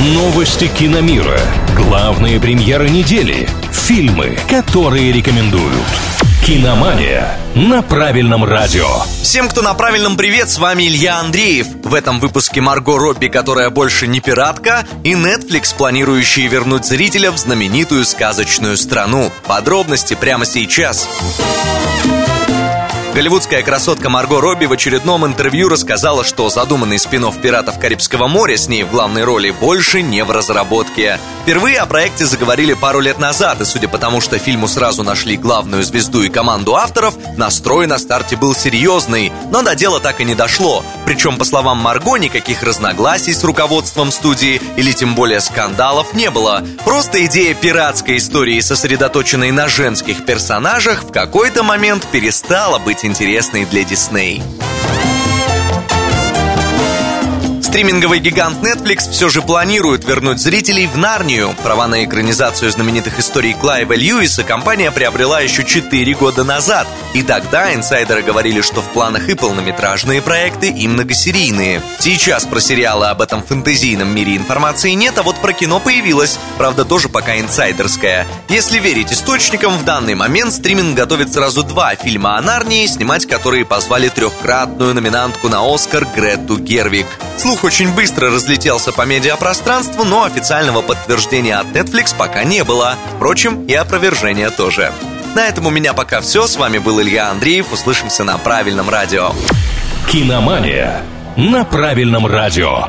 Новости киномира. Главные премьеры недели. Фильмы, которые рекомендуют. Киномания на правильном радио. Всем, кто на правильном привет, с вами Илья Андреев. В этом выпуске Марго Робби, которая больше не пиратка, и Netflix, планирующие вернуть зрителя в знаменитую сказочную страну. Подробности прямо сейчас. Голливудская красотка Марго Робби в очередном интервью рассказала, что задуманный спин «Пиратов Карибского моря» с ней в главной роли больше не в разработке. Впервые о проекте заговорили пару лет назад, и судя по тому, что фильму сразу нашли главную звезду и команду авторов, настрой на старте был серьезный, но до дела так и не дошло. Причем, по словам Марго, никаких разногласий с руководством студии или тем более скандалов не было. Просто идея пиратской истории, сосредоточенной на женских персонажах, в какой-то момент перестала быть интересной для Дисней. Стриминговый гигант Netflix все же планирует вернуть зрителей в Нарнию. Права на экранизацию знаменитых историй Клайва Льюиса компания приобрела еще 4 года назад. И тогда инсайдеры говорили, что в планах и полнометражные проекты, и многосерийные. Сейчас про сериалы об этом фэнтезийном мире информации нет, а вот про кино появилось. Правда, тоже пока инсайдерская. Если верить источникам, в данный момент стриминг готовит сразу два фильма о Нарнии, снимать которые позвали трехкратную номинантку на Оскар Грету Гервик. Слух очень быстро разлетелся по медиапространству, но официального подтверждения от Netflix пока не было. Впрочем, и опровержения тоже. На этом у меня пока все. С вами был Илья Андреев. Услышимся на правильном радио. Киномания на правильном радио.